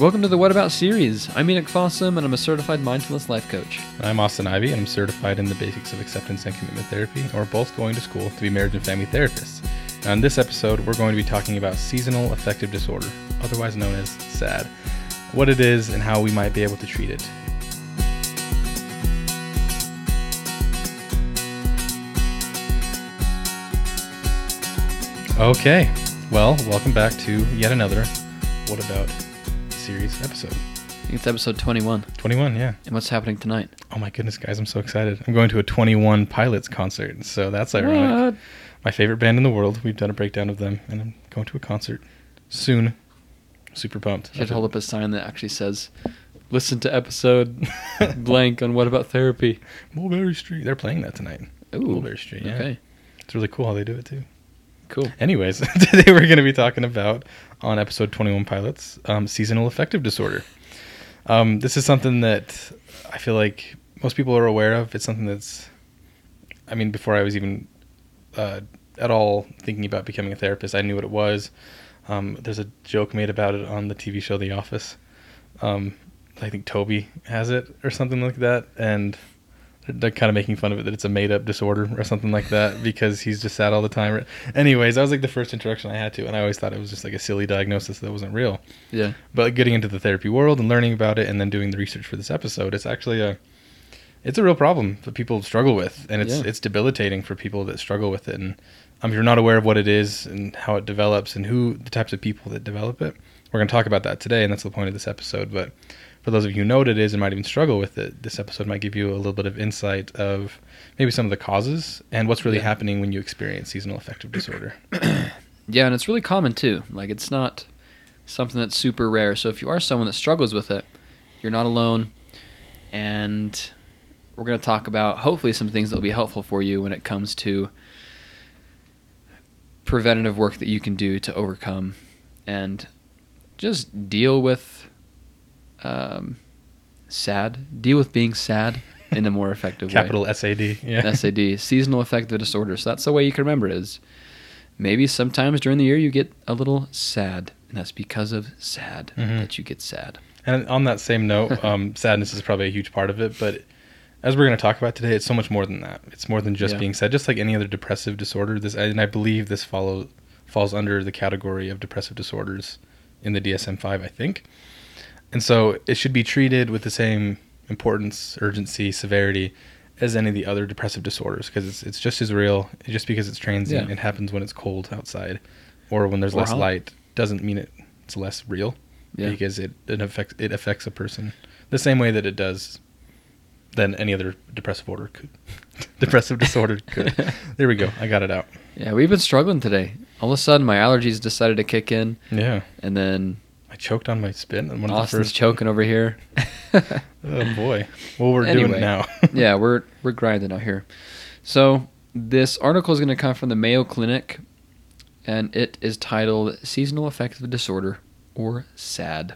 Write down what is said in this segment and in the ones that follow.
Welcome to the What About series. I'm Enoch Fossum, and I'm a certified mindfulness life coach. I'm Austin Ivy, and I'm certified in the basics of acceptance and commitment therapy, and we're both going to school to be marriage and family therapists. Now, in this episode, we're going to be talking about seasonal affective disorder, otherwise known as SAD, what it is, and how we might be able to treat it. Okay, well, welcome back to yet another What About series episode. I think it's episode 21. 21, yeah. And what's happening tonight? Oh my goodness, guys, I'm so excited. I'm going to a 21 Pilots concert, so that's ironic. What? My favorite band in the world. We've done a breakdown of them, and I'm going to a concert soon. Super pumped. Should hold up a sign that actually says, listen to episode blank on What About Therapy. Mulberry Street. They're playing that tonight. Ooh. Mulberry Street, yeah. Okay. It's really cool how they do it, too. Cool. Anyways, today we're going to be talking about, on episode 21 Pilots, um, seasonal affective disorder. Um, this is something that I feel like most people are aware of. It's something that's, I mean, before I was even uh, at all thinking about becoming a therapist, I knew what it was. Um, there's a joke made about it on the TV show The Office. Um, I think Toby has it or something like that, and they're kind of making fun of it that it's a made-up disorder or something like that because he's just sad all the time. Anyways, that was like the first introduction I had to, and I always thought it was just like a silly diagnosis that wasn't real. Yeah. But getting into the therapy world and learning about it, and then doing the research for this episode, it's actually a it's a real problem that people struggle with, and it's Yeah. it's debilitating for people that struggle with it. And um, if you're not aware of what it is and how it develops and who the types of people that develop it, we're going to talk about that today, and that's the point of this episode. But for those of you who know what it is and might even struggle with it, this episode might give you a little bit of insight of maybe some of the causes and what's really Yeah. happening when you experience seasonal affective disorder. Yeah, and it's really common too. Like it's not something that's super rare. So if you are someone that struggles with it, you're not alone. And we're going to talk about hopefully some things that will be helpful for you when it comes to preventative work that you can do to overcome and just deal with um, sad, deal with being sad in a more effective way. Capital SAD. Yeah. SAD, seasonal affective disorder. So that's the way you can remember it is maybe sometimes during the year you get a little sad, and that's because of sad Mhm. that you get sad. And on that same note, um, sadness is probably a huge part of it. But as we're going to talk about today, it's so much more than that. It's more than just Yeah. being sad. Just like any other depressive disorder, this and I believe this follow falls under the category of depressive disorders in the DSM-5, I think. And so it should be treated with the same importance, urgency, severity as any of the other depressive disorders because it's it's just as real. Just because it's transient, Yeah. it happens when it's cold outside or when there's Or less hot. light. Doesn't mean it, it's less real Yeah. because it, it affects it affects a person the same way that it does than any other depressive order could depressive disorder could there we go i got it out Yeah, we've been struggling today. All of a sudden, my allergies decided to kick in, yeah and then i choked on my spit on one of the Austin's first choking over here. oh boy well we're doing Anyway, it now yeah, we're we're grinding out here. So this article is going to come from the Mayo Clinic, and it is titled "Seasonal Affective Disorder" or SAD.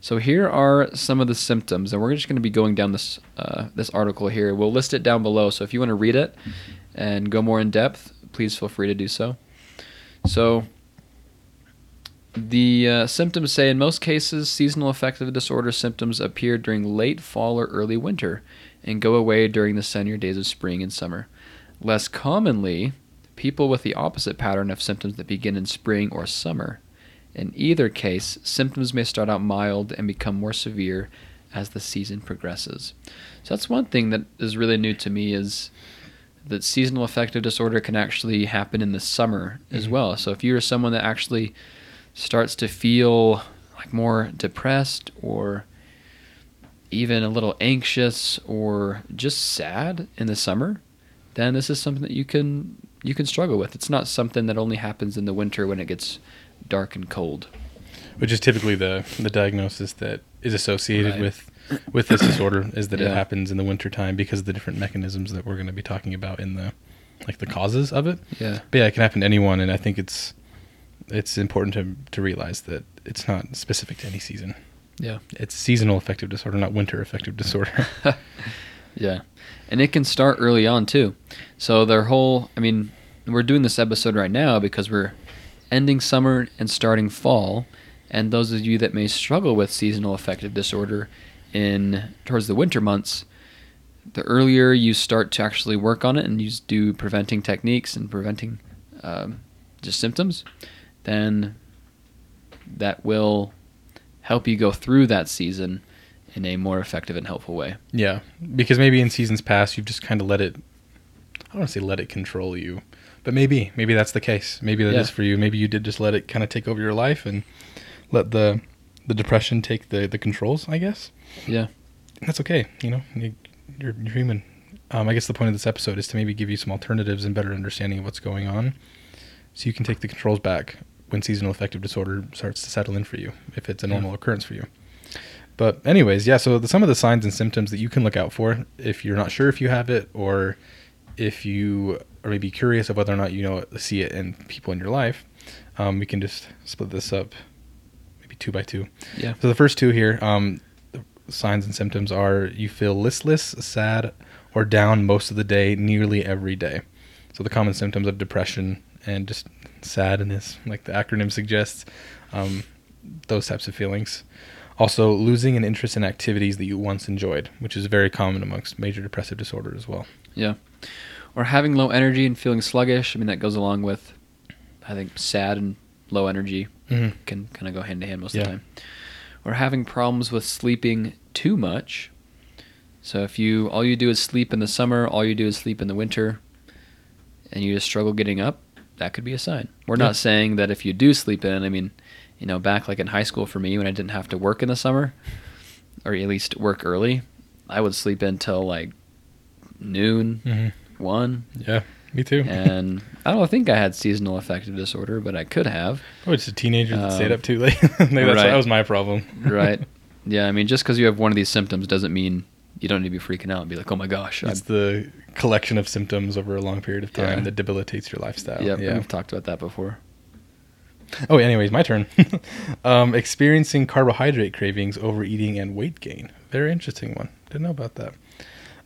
So here are some of the symptoms, and we're just going to be going down this uh, this article here. We'll list it down below. So if you want to read it and go more in depth, please feel free to do so. So the uh, symptoms say in most cases, seasonal affective disorder symptoms appear during late fall or early winter and go away during the sunnier days of spring and summer. Less commonly, people with the opposite pattern have symptoms that begin in spring or summer. In either case, symptoms may start out mild and become more severe as the season progresses. So that's one thing that is really new to me is that seasonal affective disorder can actually happen in the summer as Mhm. well. So if you're someone that actually starts to feel like more depressed or even a little anxious or just sad in the summer, then this is something that you can you can struggle with. It's not something that only happens in the winter when it gets dark and cold. which is typically the the diagnosis that is associated Right. with with this disorder is that it happens in the wintertime because of the different mechanisms that we're going to be talking about in the like the causes of it Yeah. But yeah, it can happen to anyone, and I think it's it's important to to realize that it's not specific to any season. Yeah. It's seasonal affective disorder, not winter affective disorder. Yeah. And it can start early on too. So their whole I mean, we're doing this episode right now because we're ending summer and starting fall. And those of you that may struggle with seasonal affective disorder in towards the winter months, the earlier you start to actually work on it and you do preventing techniques and preventing um, just symptoms, then that will help you go through that season in a more effective and helpful way. Yeah, because maybe in seasons past you've just kind of let it. I don't want to say let it control you, but maybe maybe that's the case. Maybe that is Yeah. for you. Maybe you did just let it kind of take over your life and let the the depression take the the controls. I guess Yeah. that's okay. You know, you, you're you're human. Um, I guess the point of this episode is to maybe give you some alternatives and better understanding of what's going on, so you can take the controls back when seasonal affective disorder starts to settle in for you, if it's a Yeah. normal occurrence for you. But anyways, yeah. So the, some of the signs and symptoms that you can look out for if you're not sure if you have it, or if you are maybe curious of whether or not you know see it in people in your life, um, we can just split this up, maybe two by two. Yeah. So the first two here, um, the signs and symptoms are you feel listless, sad, or down most of the day, nearly every day. So the common symptoms of depression and just sadness, like the acronym suggests, um, those types of feelings. Also, losing an interest in activities that you once enjoyed, which is very common amongst major depressive disorder as well. Yeah. Or having low energy and feeling sluggish. I mean, that goes along with, I think, sad and low energy Mm-hmm. can kind of go hand to hand most Yeah. of the time. Or having problems with sleeping too much. So if you all you do is sleep in the summer, all you do is sleep in the winter, and you just struggle getting up, that could be a sign. We're Yeah. not saying that if you do sleep in, I mean, you know, back like in high school for me when I didn't have to work in the summer, or at least work early, I would sleep until like noon, Mm-hmm. one, Yeah, me too. and I don't think I had seasonal affective disorder, but I could have. oh, it's a teenager that stayed Um, up too late. That's, right. that was my problem. right? Yeah, I mean, just because you have one of these symptoms doesn't mean you don't need to be freaking out and be like, "Oh my gosh!" It's the collection of symptoms over a long period of time Yeah. that debilitates your lifestyle. Yep, yeah. we've talked about that before. Oh, anyways, my turn. um, experiencing carbohydrate cravings, overeating, and weight gain. Very interesting one. Didn't know about that.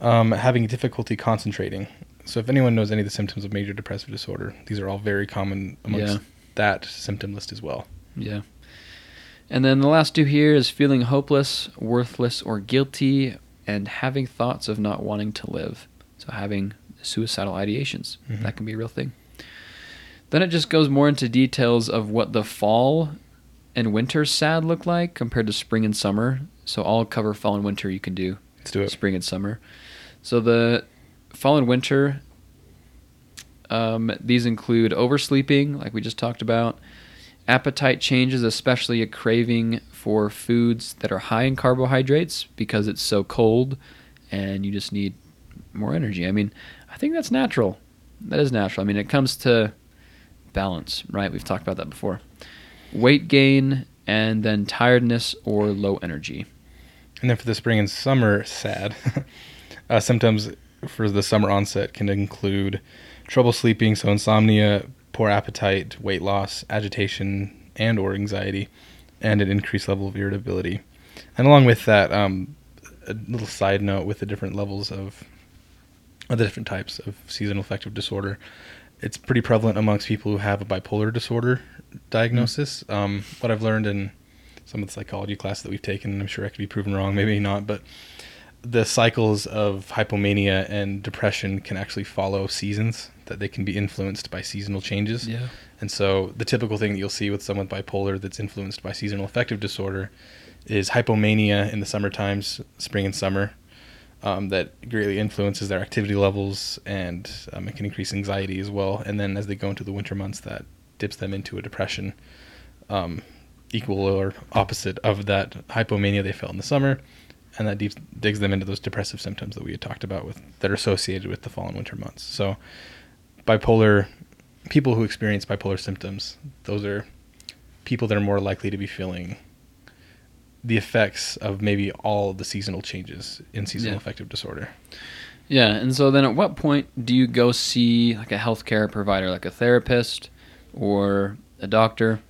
Um, having difficulty concentrating. So, if anyone knows any of the symptoms of major depressive disorder, these are all very common amongst Yeah. that symptom list as well. Yeah. And then the last two here is feeling hopeless, worthless, or guilty, and having thoughts of not wanting to live. So having suicidal ideations. Mhm. That can be a real thing. Then it just goes more into details of what the fall and winter sad look like compared to spring and summer. So I'll cover fall and winter you can do Let's do it. spring and summer. So the fall and winter, um, these include oversleeping, like we just talked about, appetite changes, especially a craving for foods that are high in carbohydrates because it's so cold and you just need more energy. I mean, I think that's natural. That is natural. I mean, it comes to balance, right? We've talked about that before. Weight gain and then tiredness or low energy. And then for the spring and summer sad, uh, symptoms for the summer onset can include trouble sleeping, so insomnia, poor appetite, weight loss, agitation, and or anxiety, and an increased level of irritability. And along with that, um, a little side note with the different levels of, of the different types of seasonal affective disorder, it's pretty prevalent amongst people who have a bipolar disorder diagnosis. Um, what I've learned in some of the psychology classes that we've taken, and I'm sure I could be proven wrong, maybe not, but the cycles of hypomania and depression can actually follow seasons, that they can be influenced by seasonal changes. Yeah. And so the typical thing that you'll see with someone bipolar that's influenced by seasonal affective disorder is hypomania in the summer times, spring and summer, um, that greatly influences their activity levels and um, it can increase anxiety as well. And then as they go into the winter months, that dips them into a depression, um, equal or opposite of that hypomania they felt in the summer. And that deeps, digs them into those depressive symptoms that we had talked about with that are associated with the fall and winter months. So, bipolar people who experience bipolar symptoms, those are people that are more likely to be feeling the effects of maybe all of the seasonal changes in seasonal Yeah. affective disorder. Yeah, and so then at what point do you go see like a healthcare provider, like a therapist or a doctor?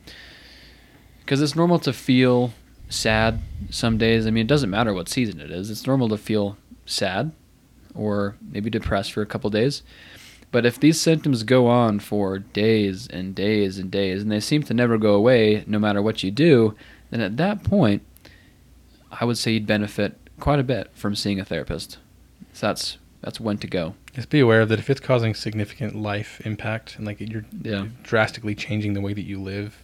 Because it's normal to feel sad some days. I mean, it doesn't matter what season it is. It's normal to feel sad or maybe depressed for a couple days. But if these symptoms go on for days and days and days, and they seem to never go away no matter what you do, then at that point, I would say you'd benefit quite a bit from seeing a therapist. So that's that's when to go. Just be aware that if it's causing significant life impact and like you're Yeah. drastically changing the way that you live,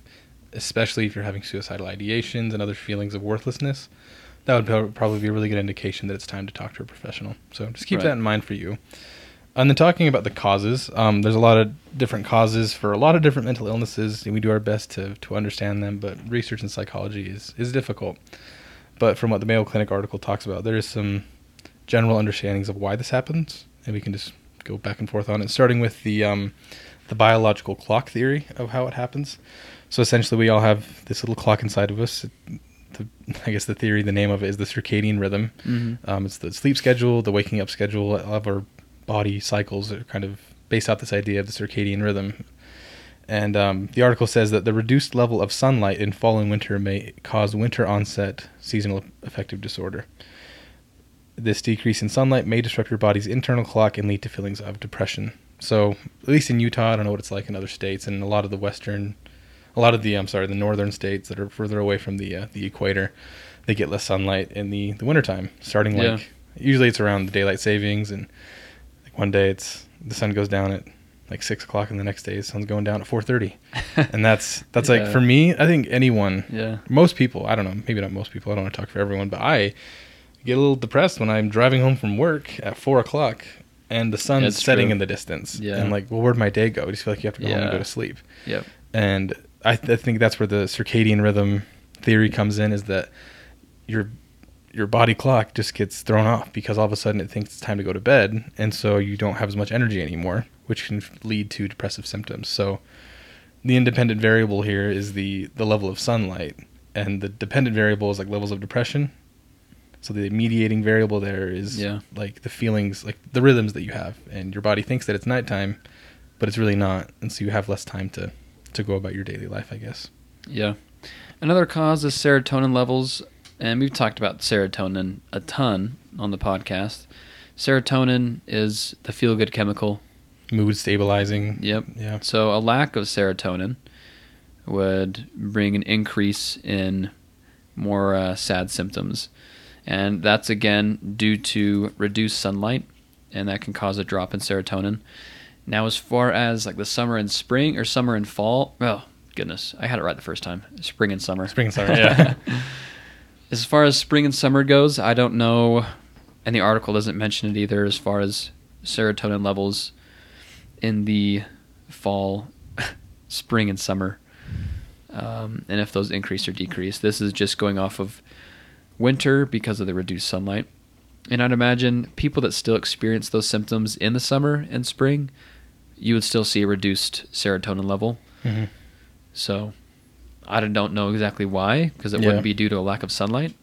especially if you're having suicidal ideations and other feelings of worthlessness, that would probably be a really good indication that it's time to talk to a professional. So just keep Right. that in mind for you. And then talking about the causes, um, there's a lot of different causes for a lot of different mental illnesses, and we do our best to, to understand them. But research in psychology is, is difficult. But from what the Mayo Clinic article talks about, there is some general understandings of why this happens, and we can just go back and forth on it. Starting with the um, the biological clock theory of how it happens. So essentially, we all have this little clock inside of us. The, I guess the theory, the name of it is the circadian rhythm. Mm-hmm. Um, it's the sleep schedule, the waking up schedule of our body cycles are kind of based off this idea of the circadian rhythm. And um, the article says that the reduced level of sunlight in fall and winter may cause winter onset seasonal affective disorder. This decrease in sunlight may disrupt your body's internal clock and lead to feelings of depression. So, at least in Utah, I don't know what it's like in other states, and a lot of the western, a lot of the I'm sorry, the northern states that are further away from the uh, the equator, they get less sunlight in the the wintertime. Starting like Yeah. usually it's around the daylight savings, and like one day it's the sun goes down at like six o'clock, and the next day the sun's going down at four thirty, and that's that's like for me. I think anyone Yeah. most people, I don't know, maybe not most people, I don't want to talk for everyone, but I get a little depressed when I'm driving home from work at four o'clock and the sun's It's setting true. in the distance. Yeah. And like, well, where'd my day go? I just feel like you have to go home and go to sleep. Yep. And I, th- I think that's where the circadian rhythm theory comes in is that your your body clock just gets thrown off because all of a sudden it thinks it's time to go to bed and so you don't have as much energy anymore which can lead to depressive symptoms so the independent variable here is the the level of sunlight and the dependent variable is like levels of depression so the mediating variable there is Yeah. like the feelings like the rhythms that you have and your body thinks that it's nighttime but it's really not and so you have less time to to go about your daily life i guess Yeah. Another cause is serotonin levels, and we've talked about serotonin a ton on the podcast. Serotonin is the feel good chemical. mood stabilizing Yep. yeah So a lack of serotonin would bring an increase in more uh, sad symptoms. And that's again due to reduced sunlight, and that can cause a drop in serotonin. Now, as far as like the summer and spring or summer and fall, oh goodness, I had it right the first time. Spring and summer. Spring and summer, yeah. as far as spring and summer goes, I don't know, and the article doesn't mention it either. As far as serotonin levels in the fall, spring, and summer, um, and if those increase or decrease. This is just going off of winter because of the reduced sunlight. And I'd imagine people that still experience those symptoms in the summer and spring, you would still see a reduced serotonin level. Mhm. So I don't know exactly why, because it Yeah. wouldn't be due to a lack of sunlight.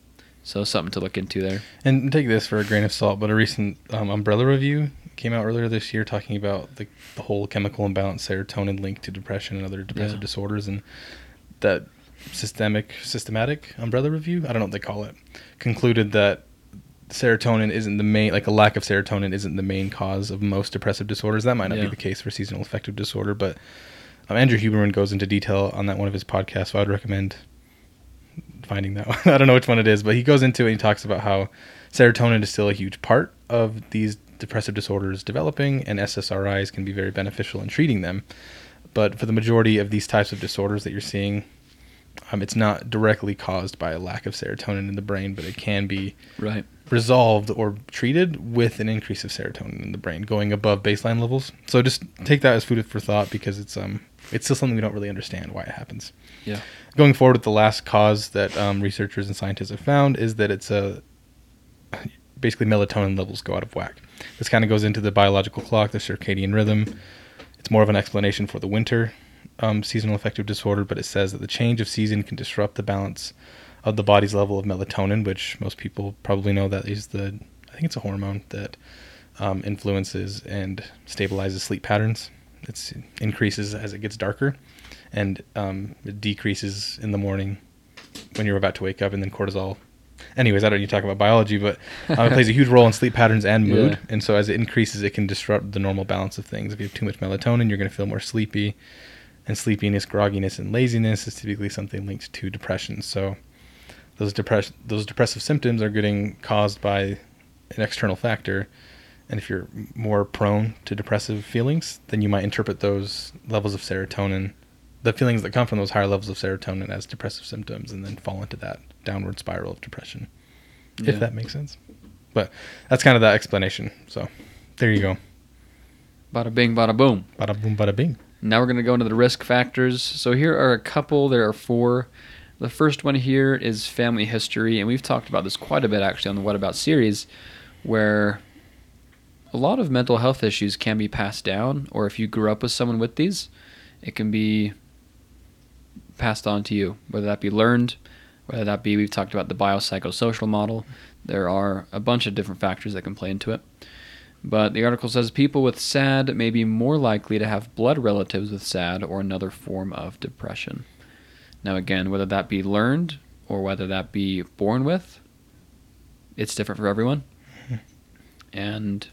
So something to look into there. And take this for a grain of salt, but a recent um, umbrella review came out earlier this year talking about the, the whole chemical imbalance serotonin linked to depression and other depressive Yeah. disorders, and that systemic systematic umbrella review I don't know what they call it concluded that serotonin isn't the main like a lack of serotonin isn't the main cause of most depressive disorders. That might not Yeah. be the case for seasonal affective disorder, but um, Andrew Huberman goes into detail on that one of his podcasts. So I would recommend finding that one. I don't know which one it is, but he goes into it and he talks about how serotonin is still a huge part of these depressive disorders developing, and SSRIs can be very beneficial in treating them. But for the majority of these types of disorders that you're seeing, um, it's not directly caused by a lack of serotonin in the brain, but it can be Right. resolved or treated with an increase of serotonin in the brain going above baseline levels. So just take that as food for thought because it's um it's still something we don't really understand why it happens. Yeah. Going forward with the last cause that um, researchers and scientists have found is that it's a basically melatonin levels go out of whack. This kind of goes into the biological clock, the circadian rhythm. It's more of an explanation for the winter um, seasonal affective disorder, but it says that the change of season can disrupt the balance of the body's level of melatonin, which most people probably know that is the I think it's a hormone that um, influences and stabilizes sleep patterns. It increases as it gets darker, and um, it decreases in the morning when you're about to wake up, and then cortisol anyways, I don't need to talk about biology, but um, it plays a huge role in sleep patterns and mood. Yeah. And so as it increases, it can disrupt the normal balance of things. If you have too much melatonin, you're going to feel more sleepy. And sleepiness, grogginess, and laziness is typically something linked to depression. So those depress those depressive symptoms are getting caused by an external factor. And if you're more prone to depressive feelings, then you might interpret those levels of serotonin, the feelings that come from those higher levels of serotonin, as depressive symptoms, and then fall into that downward spiral of depression. Yeah. If that makes sense. But that's kind of the explanation. So there you go. Bada bing, bada boom. Bada boom, bada bing. Now we're going to go into the risk factors. So here are a couple. There are four. The first one here is family history, and we've talked about this quite a bit actually on the What About series, where a lot of mental health issues can be passed down, or if you grew up with someone with these, it can be passed on to you, whether that be learned, whether that be we've talked about the biopsychosocial model. There are a bunch of different factors that can play into it. But the article says people with SAD may be more likely to have blood relatives with SAD or another form of depression. Now, again, whether that be learned or whether that be born with, it's different for everyone. And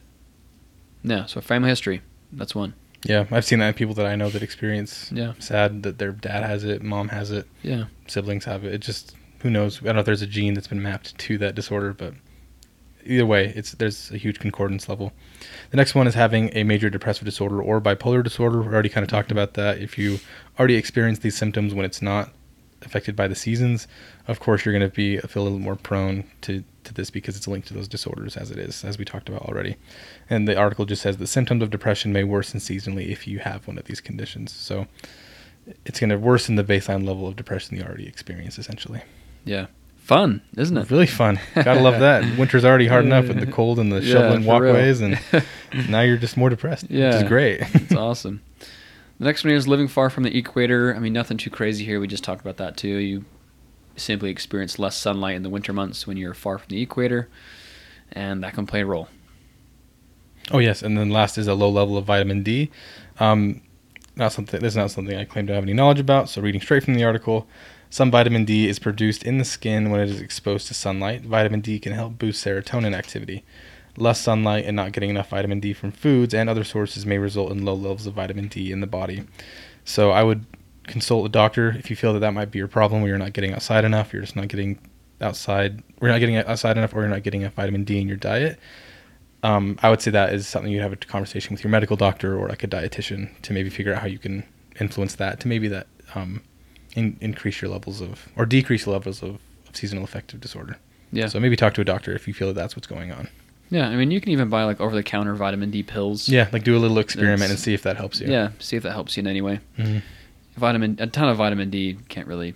yeah, so family history, that's one. Yeah, I've seen that in people that I know that experience Yeah, sad that their dad has it, mom has it, yeah, siblings have it. It just who knows? I don't know if there's a gene that's been mapped to that disorder, but either way, it's there's a huge concordance level. The next one is having a major depressive disorder or bipolar disorder. We already kind of talked about that. If you already experience these symptoms when it's not affected by the seasons, of course you're going to be feel a little more prone to to this because it's linked to those disorders as it is, as we talked about already. And the article just says the symptoms of depression may worsen seasonally if you have one of these conditions. So it's going to worsen the baseline level of depression you already experience, essentially. yeah. Fun, isn't it? Really fun. Gotta love that. Winter's already hard enough with the cold and the Yeah, shoveling walkways, and now you're just more depressed. Yeah. which is great. It's awesome. The next one is living far from the equator. I mean, nothing too crazy here. We just talked about that too. You simply experience less sunlight in the winter months when you're far from the equator, and that can play a role. oh yes, and then last is a low level of vitamin D. Um, not something. This is not something I claim to have any knowledge about. So reading straight from the article, some vitamin D is produced in the skin when it is exposed to sunlight. Vitamin D can help boost serotonin activity. Less sunlight and not getting enough vitamin D from foods and other sources may result in low levels of vitamin D in the body. So I would consult a doctor if you feel that that might be your problem, where you're not getting outside enough, you're just not getting outside, we're not getting outside enough, or you're not getting enough vitamin D in your diet. Um, I would say that is something you have a conversation with your medical doctor or like a dietitian to maybe figure out how you can influence that to maybe that um, in, increase your levels of or decrease levels of, of seasonal affective disorder. Yeah. So maybe talk to a doctor if you feel that that's what's going on. Yeah, I mean, you can even buy like over the counter vitamin D pills. Yeah, like do a little experiment It's- and see if that helps you. Yeah, see if that helps you in any way. Mhm. Vitamin, a ton of vitamin D can't really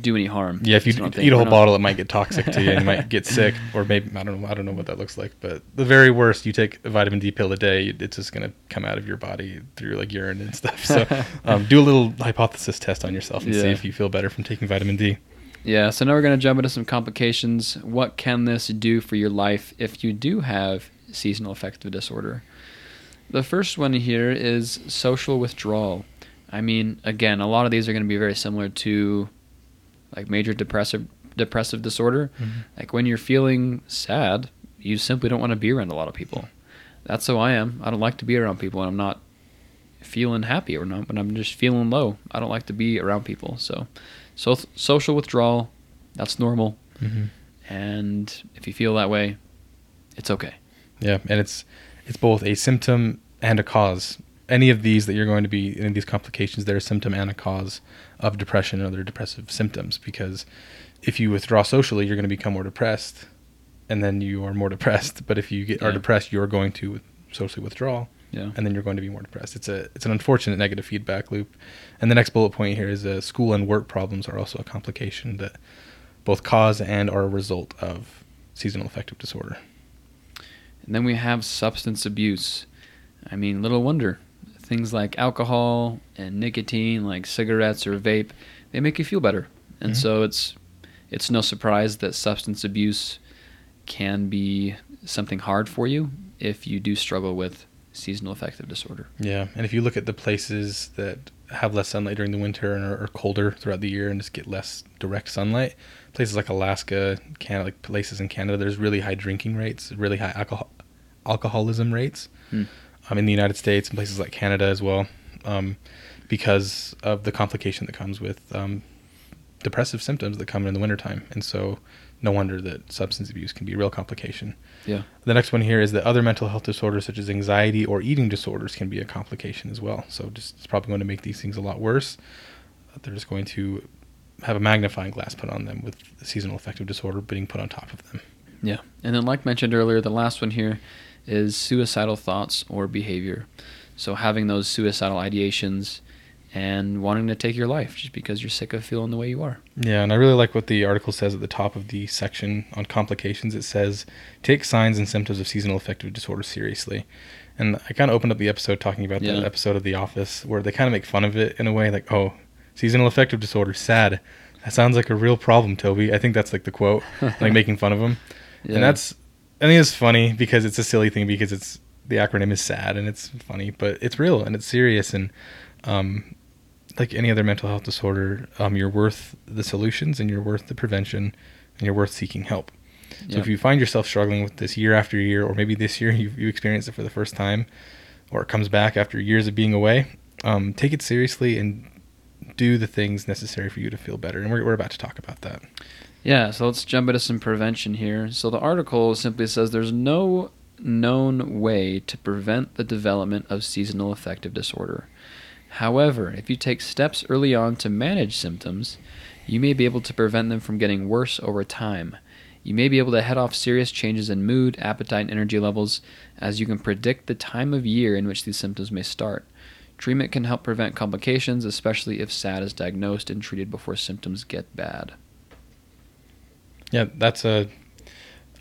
do any harm. Yeah, if you eat a whole bottle, it might get toxic to you, and you might get sick, or maybe I don't know. I don't know what that looks like, but the very worst, you take a vitamin D pill a day, it's just gonna come out of your body through like urine and stuff. So, um, do a little hypothesis test on yourself and see if you feel better from taking vitamin D. Yeah, so now we're going to jump into some complications. What can this do for your life if you do have seasonal affective disorder? The first one here is social withdrawal. I mean, again, a lot of these are going to be very similar to like major depressive depressive disorder. Like when you're feeling sad, you simply don't want to be around a lot of people. That's how I am. I don't like to be around people when I'm not feeling happy or not when I'm just feeling low. I don't like to be around people. So, so social withdrawal, that's normal. Mm-hmm. And if you feel that way, it's okay. Yeah, and it's it's both a symptom and a cause. Any of these that you're going to be in these complications, they're a symptom and a cause of depression and other depressive symptoms. Because if you withdraw socially, you're going to become more depressed, and then you are more depressed. But if you get are depressed, you're going to socially withdraw, Yeah. and then you're going to be more depressed. It's a it's an unfortunate negative feedback loop. And the next bullet point here is uh, school and work problems are also a complication that both cause and are a result of seasonal affective disorder. And then we have substance abuse. I mean, little wonder. Things like alcohol and nicotine, like cigarettes or vape, they make you feel better. And Mhm. so it's it's no surprise that substance abuse can be something hard for you if you do struggle with seasonal affective disorder. Yeah, and if you look at the places that have less sunlight during the winter and are, are colder throughout the year and just get less direct sunlight. Places like Alaska, Canada, like places in Canada, there's really high drinking rates, really high alcohol alcoholism rates. Hmm. Um, in the United States and places like Canada as well, um, because of the complication that comes with um, depressive symptoms that come in the wintertime. And so, no wonder that substance abuse can be a real complication. Yeah. The next one here is that other mental health disorders such as anxiety or eating disorders can be a complication as well. So just it's probably going to make these things a lot worse. They're just going to have a magnifying glass put on them with seasonal affective disorder being put on top of them. Yeah. And then, like mentioned earlier, the last one here is suicidal thoughts or behavior. So, having those suicidal ideations and wanting to take your life just because you're sick of feeling the way you are. Yeah, and I really like what the article says at the top of the section on complications. It says, take signs and symptoms of seasonal affective disorder seriously. And I kind of opened up the episode talking about Yeah. the episode of The Office where they kind of make fun of it in a way like, oh, seasonal affective disorder, sad. That sounds like a real problem, Toby. I think that's like the quote, like making fun of them. Yeah. And that's, I think it's funny because it's a silly thing because it's, the acronym is sad and it's funny, but it's real and it's serious. And, um, like any other mental health disorder, um, you're worth the solutions and you're worth the prevention and you're worth seeking help. So Yeah. if you find yourself struggling with this year after year, or maybe this year you you experience it for the first time, or it comes back after years of being away, um, take it seriously and do the things necessary for you to feel better. And we're, we're about to talk about that. Yeah, so let's jump into some prevention here. So the article simply says there's no known way to prevent the development of seasonal affective disorder. However, if you take steps early on to manage symptoms, you may be able to prevent them from getting worse over time. You may be able to head off serious changes in mood, appetite, and energy levels as you can predict the time of year in which these symptoms may start. Treatment can help prevent complications, especially if SAD is diagnosed and treated before symptoms get bad. Yeah, that's a.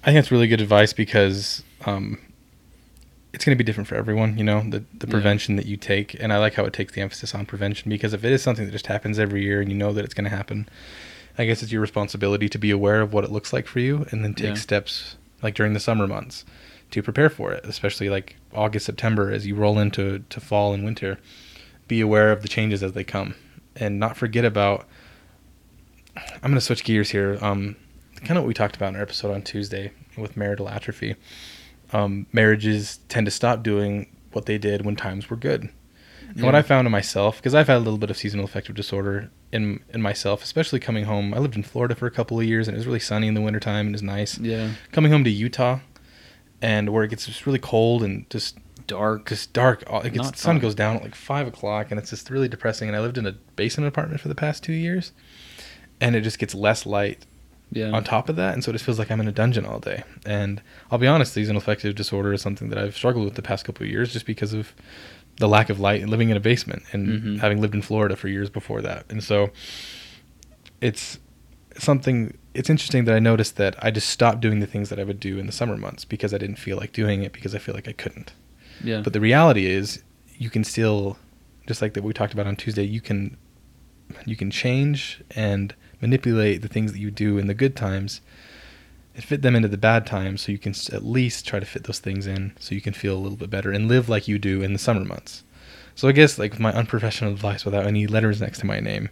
I think that's really good advice because um, it's going to be different for everyone. You know, the the Yeah. prevention that you take, and I like how it takes the emphasis on prevention because if it is something that just happens every year and you know that it's going to happen, I guess it's your responsibility to be aware of what it looks like for you and then take Yeah. steps like during the summer months to prepare for it, especially like August, September as you roll into to fall and winter. Be aware of the changes as they come and not forget about I'm going to switch gears here. Um, kind of what we talked about in our episode on Tuesday with marital atrophy. Um, marriages tend to stop doing what they did when times were good. And what I found in myself, because I've had a little bit of seasonal affective disorder in in myself, especially coming home. I lived in Florida for a couple of years, and it was really sunny in the wintertime, and it was nice. Yeah. Coming home to Utah, and where it gets just really cold and just Dark. just dark. It gets, the sun goes down at like five o'clock, and it's just really depressing. And I lived in a basement apartment for the past two years, and it just gets less light Yeah. on top of that, and so it just feels like I'm in a dungeon all day. And I'll be honest, seasonal affective disorder is something that I've struggled with the past couple of years, just because of the lack of light and living in a basement and Mhm. having lived in Florida for years before that. And so it's something. It's interesting that I noticed that I just stopped doing the things that I would do in the summer months because I didn't feel like doing it because I feel like I couldn't. yeah. But the reality is, you can still, just like that we talked about on Tuesday, you can, you can change and manipulate the things that you do in the good times, and fit them into the bad times, so you can at least try to fit those things in, so you can feel a little bit better and live like you do in the summer months. So I guess like my unprofessional advice, without any letters next to my name,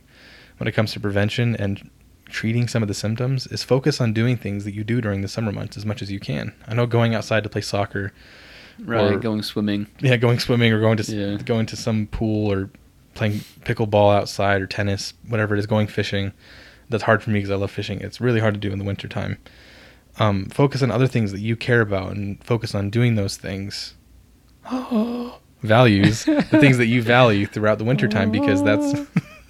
when it comes to prevention and treating some of the symptoms, is focus on doing things that you do during the summer months as much as you can. I know going outside to play soccer right. or- going swimming. yeah, going swimming or going to Yeah. going to some pool or playing pickleball outside or tennis, whatever it is, going fishing. That's hard for me because I love fishing. It's really hard to do in the wintertime. Um, focus on other things that you care about and focus on doing those things. Values, the things that you value throughout the wintertime because that's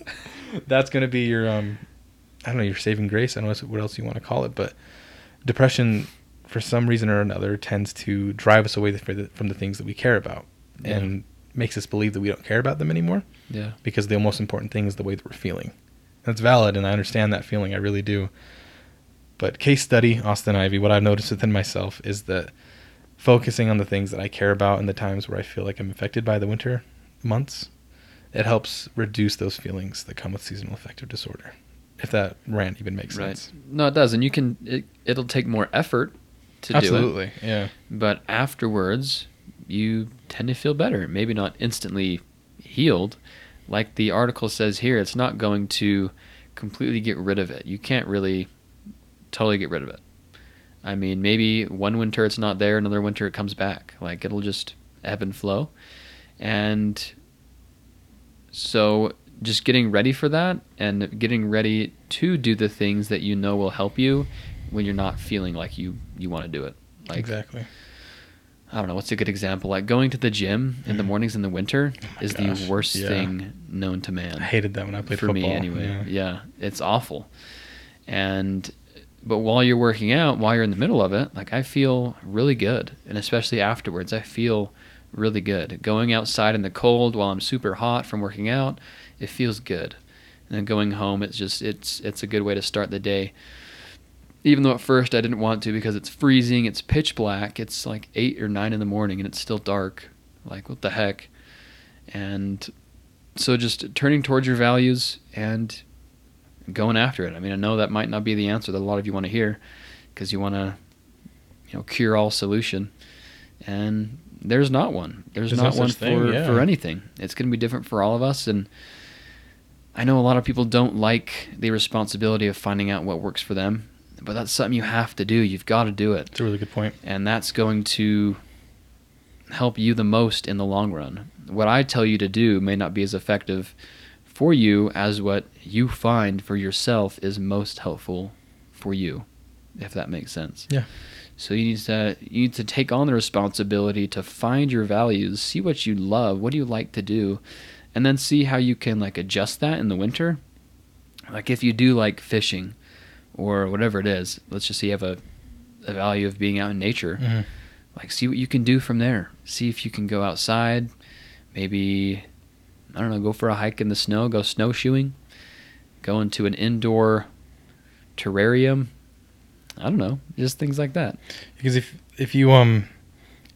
that's going to be your um I don't know, your saving grace. I don't know what else you want to call it, but depression for some reason or another tends to drive us away the, from the things that we care about Yeah. and makes us believe that we don't care about them anymore Yeah. because the most important thing is the way that we're feeling. That's valid and I understand that feeling, I really do. But case study, Austin Ivy, what I've noticed within myself is that focusing on the things that I care about in the times where I feel like I'm affected by the winter months, it helps reduce those feelings that come with seasonal affective disorder. If that rant even makes Right. sense. No, it does, and you can. It, it'll take more effort to do Absolutely. Yeah. but afterwards, you tend to feel better. Maybe not instantly healed, like the article says here, it's not going to completely get rid of it. You can't really totally get rid of it. I mean, maybe one winter it's not there, another winter it comes back. Like it'll just ebb and flow. And so just getting ready for that and getting ready to do the things that you know will help you when you're not feeling like you you want to do it. Like exactly. I don't know what's a good example. Like going to the gym in the hmm. mornings in the winter oh is. Oh gosh, the worst yeah. thing known to man I hated that when I played for football. me anyway. Yeah. Yeah. it's awful. And but while you're working out, while you're in the middle of it, like I feel really good, and especially afterwards, I feel really good. Going outside in the cold while I'm super hot from working out, it feels good. And then going home, it's just it's it's a good way to start the day. Even though at first I didn't want to because it's freezing, it's pitch black, it's like eight or nine in the morning, and it's still dark. Like what the heck? And so just turning towards your values and going after it. I mean, I know that might not be the answer that a lot of you want to hear because you want to, you know, cure all solution, and there's not one. There's, There's not no one thing, for yeah. for anything. It's going to be different for all of us, and I know a lot of people don't like the responsibility of finding out what works for them, but that's something you have to do. You've got to do it It's a really good point. and that's going to help you the most in the long run. What I tell you to do may not be as effective for you as what you find for yourself is most helpful for you, if that makes sense. Yeah. So you need to you need to take on the responsibility to find your values, see what you love, what do you like to do, and then see how you can like adjust that in the winter. Like if you do like fishing or whatever it is, let's just say you have a, a value of being out in nature Mhm. like see what you can do from there see if you can go outside maybe i don't know go for a hike in the snow go snowshoeing go into an indoor terrarium i don't know just things like that Because if if you um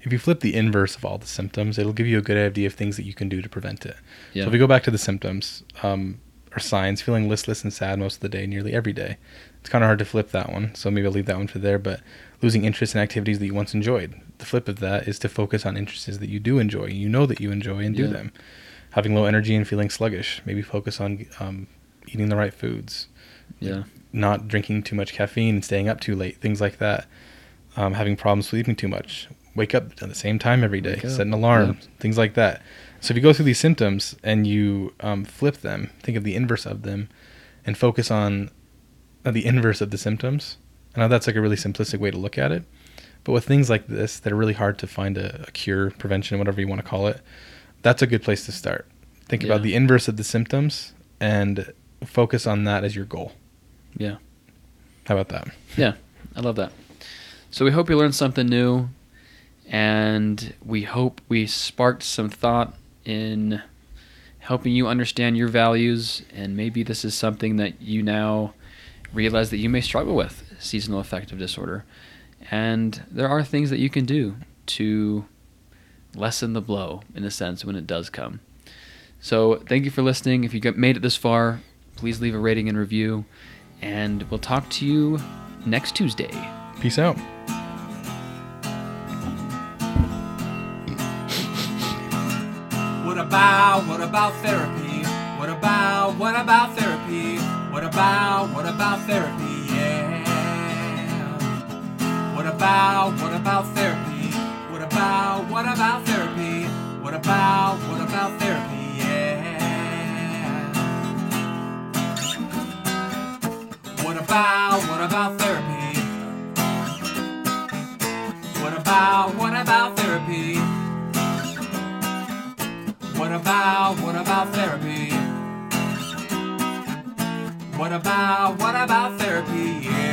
if you flip the inverse of all the symptoms, it'll give you a good idea of things that you can do to prevent it. yeah So if we go back to the symptoms, um, or signs, feeling listless and sad most of the day, nearly every day. It's kind of hard to flip that one, so maybe I'll leave that one for there. But losing interest in activities that you once enjoyed. The flip of that is to focus on interests that you do enjoy, you know that you enjoy, and do Yeah. them. Having low energy and feeling sluggish, maybe focus on um, eating the right foods, yeah not drinking too much caffeine and staying up too late, things like that. Um, having problems sleeping too much, wake up at the same time every day, set an alarm, things like that. So if you go through these symptoms and you um, flip them, think of the inverse of them, and focus on Uh, the inverse of the symptoms. I know that's like a really simplistic way to look at it, but with things like this that are really hard to find a, a cure, prevention, whatever you want to call it, that's a good place to start. Think Yeah. about the inverse of the symptoms and focus on that as your goal. Yeah. How about that? Yeah, I love that. So we hope you learned something new, and we hope we sparked some thought in helping you understand your values, and maybe this is something that you now realize that you may struggle with seasonal affective disorder. And there are things that you can do to lessen the blow, in a sense, when it does come. So thank you for listening. If you got made it this far, please leave a rating and review, and we'll talk to you next Tuesday. Peace out. What about, what about therapy? What about, what about therapy? What about, what about therapy? Yeah. What about, what about therapy? What about, what about therapy? What about, what about therapy? Yeah. What about, what about therapy? What about, what about therapy? What about, what about therapy? What about, what about therapy?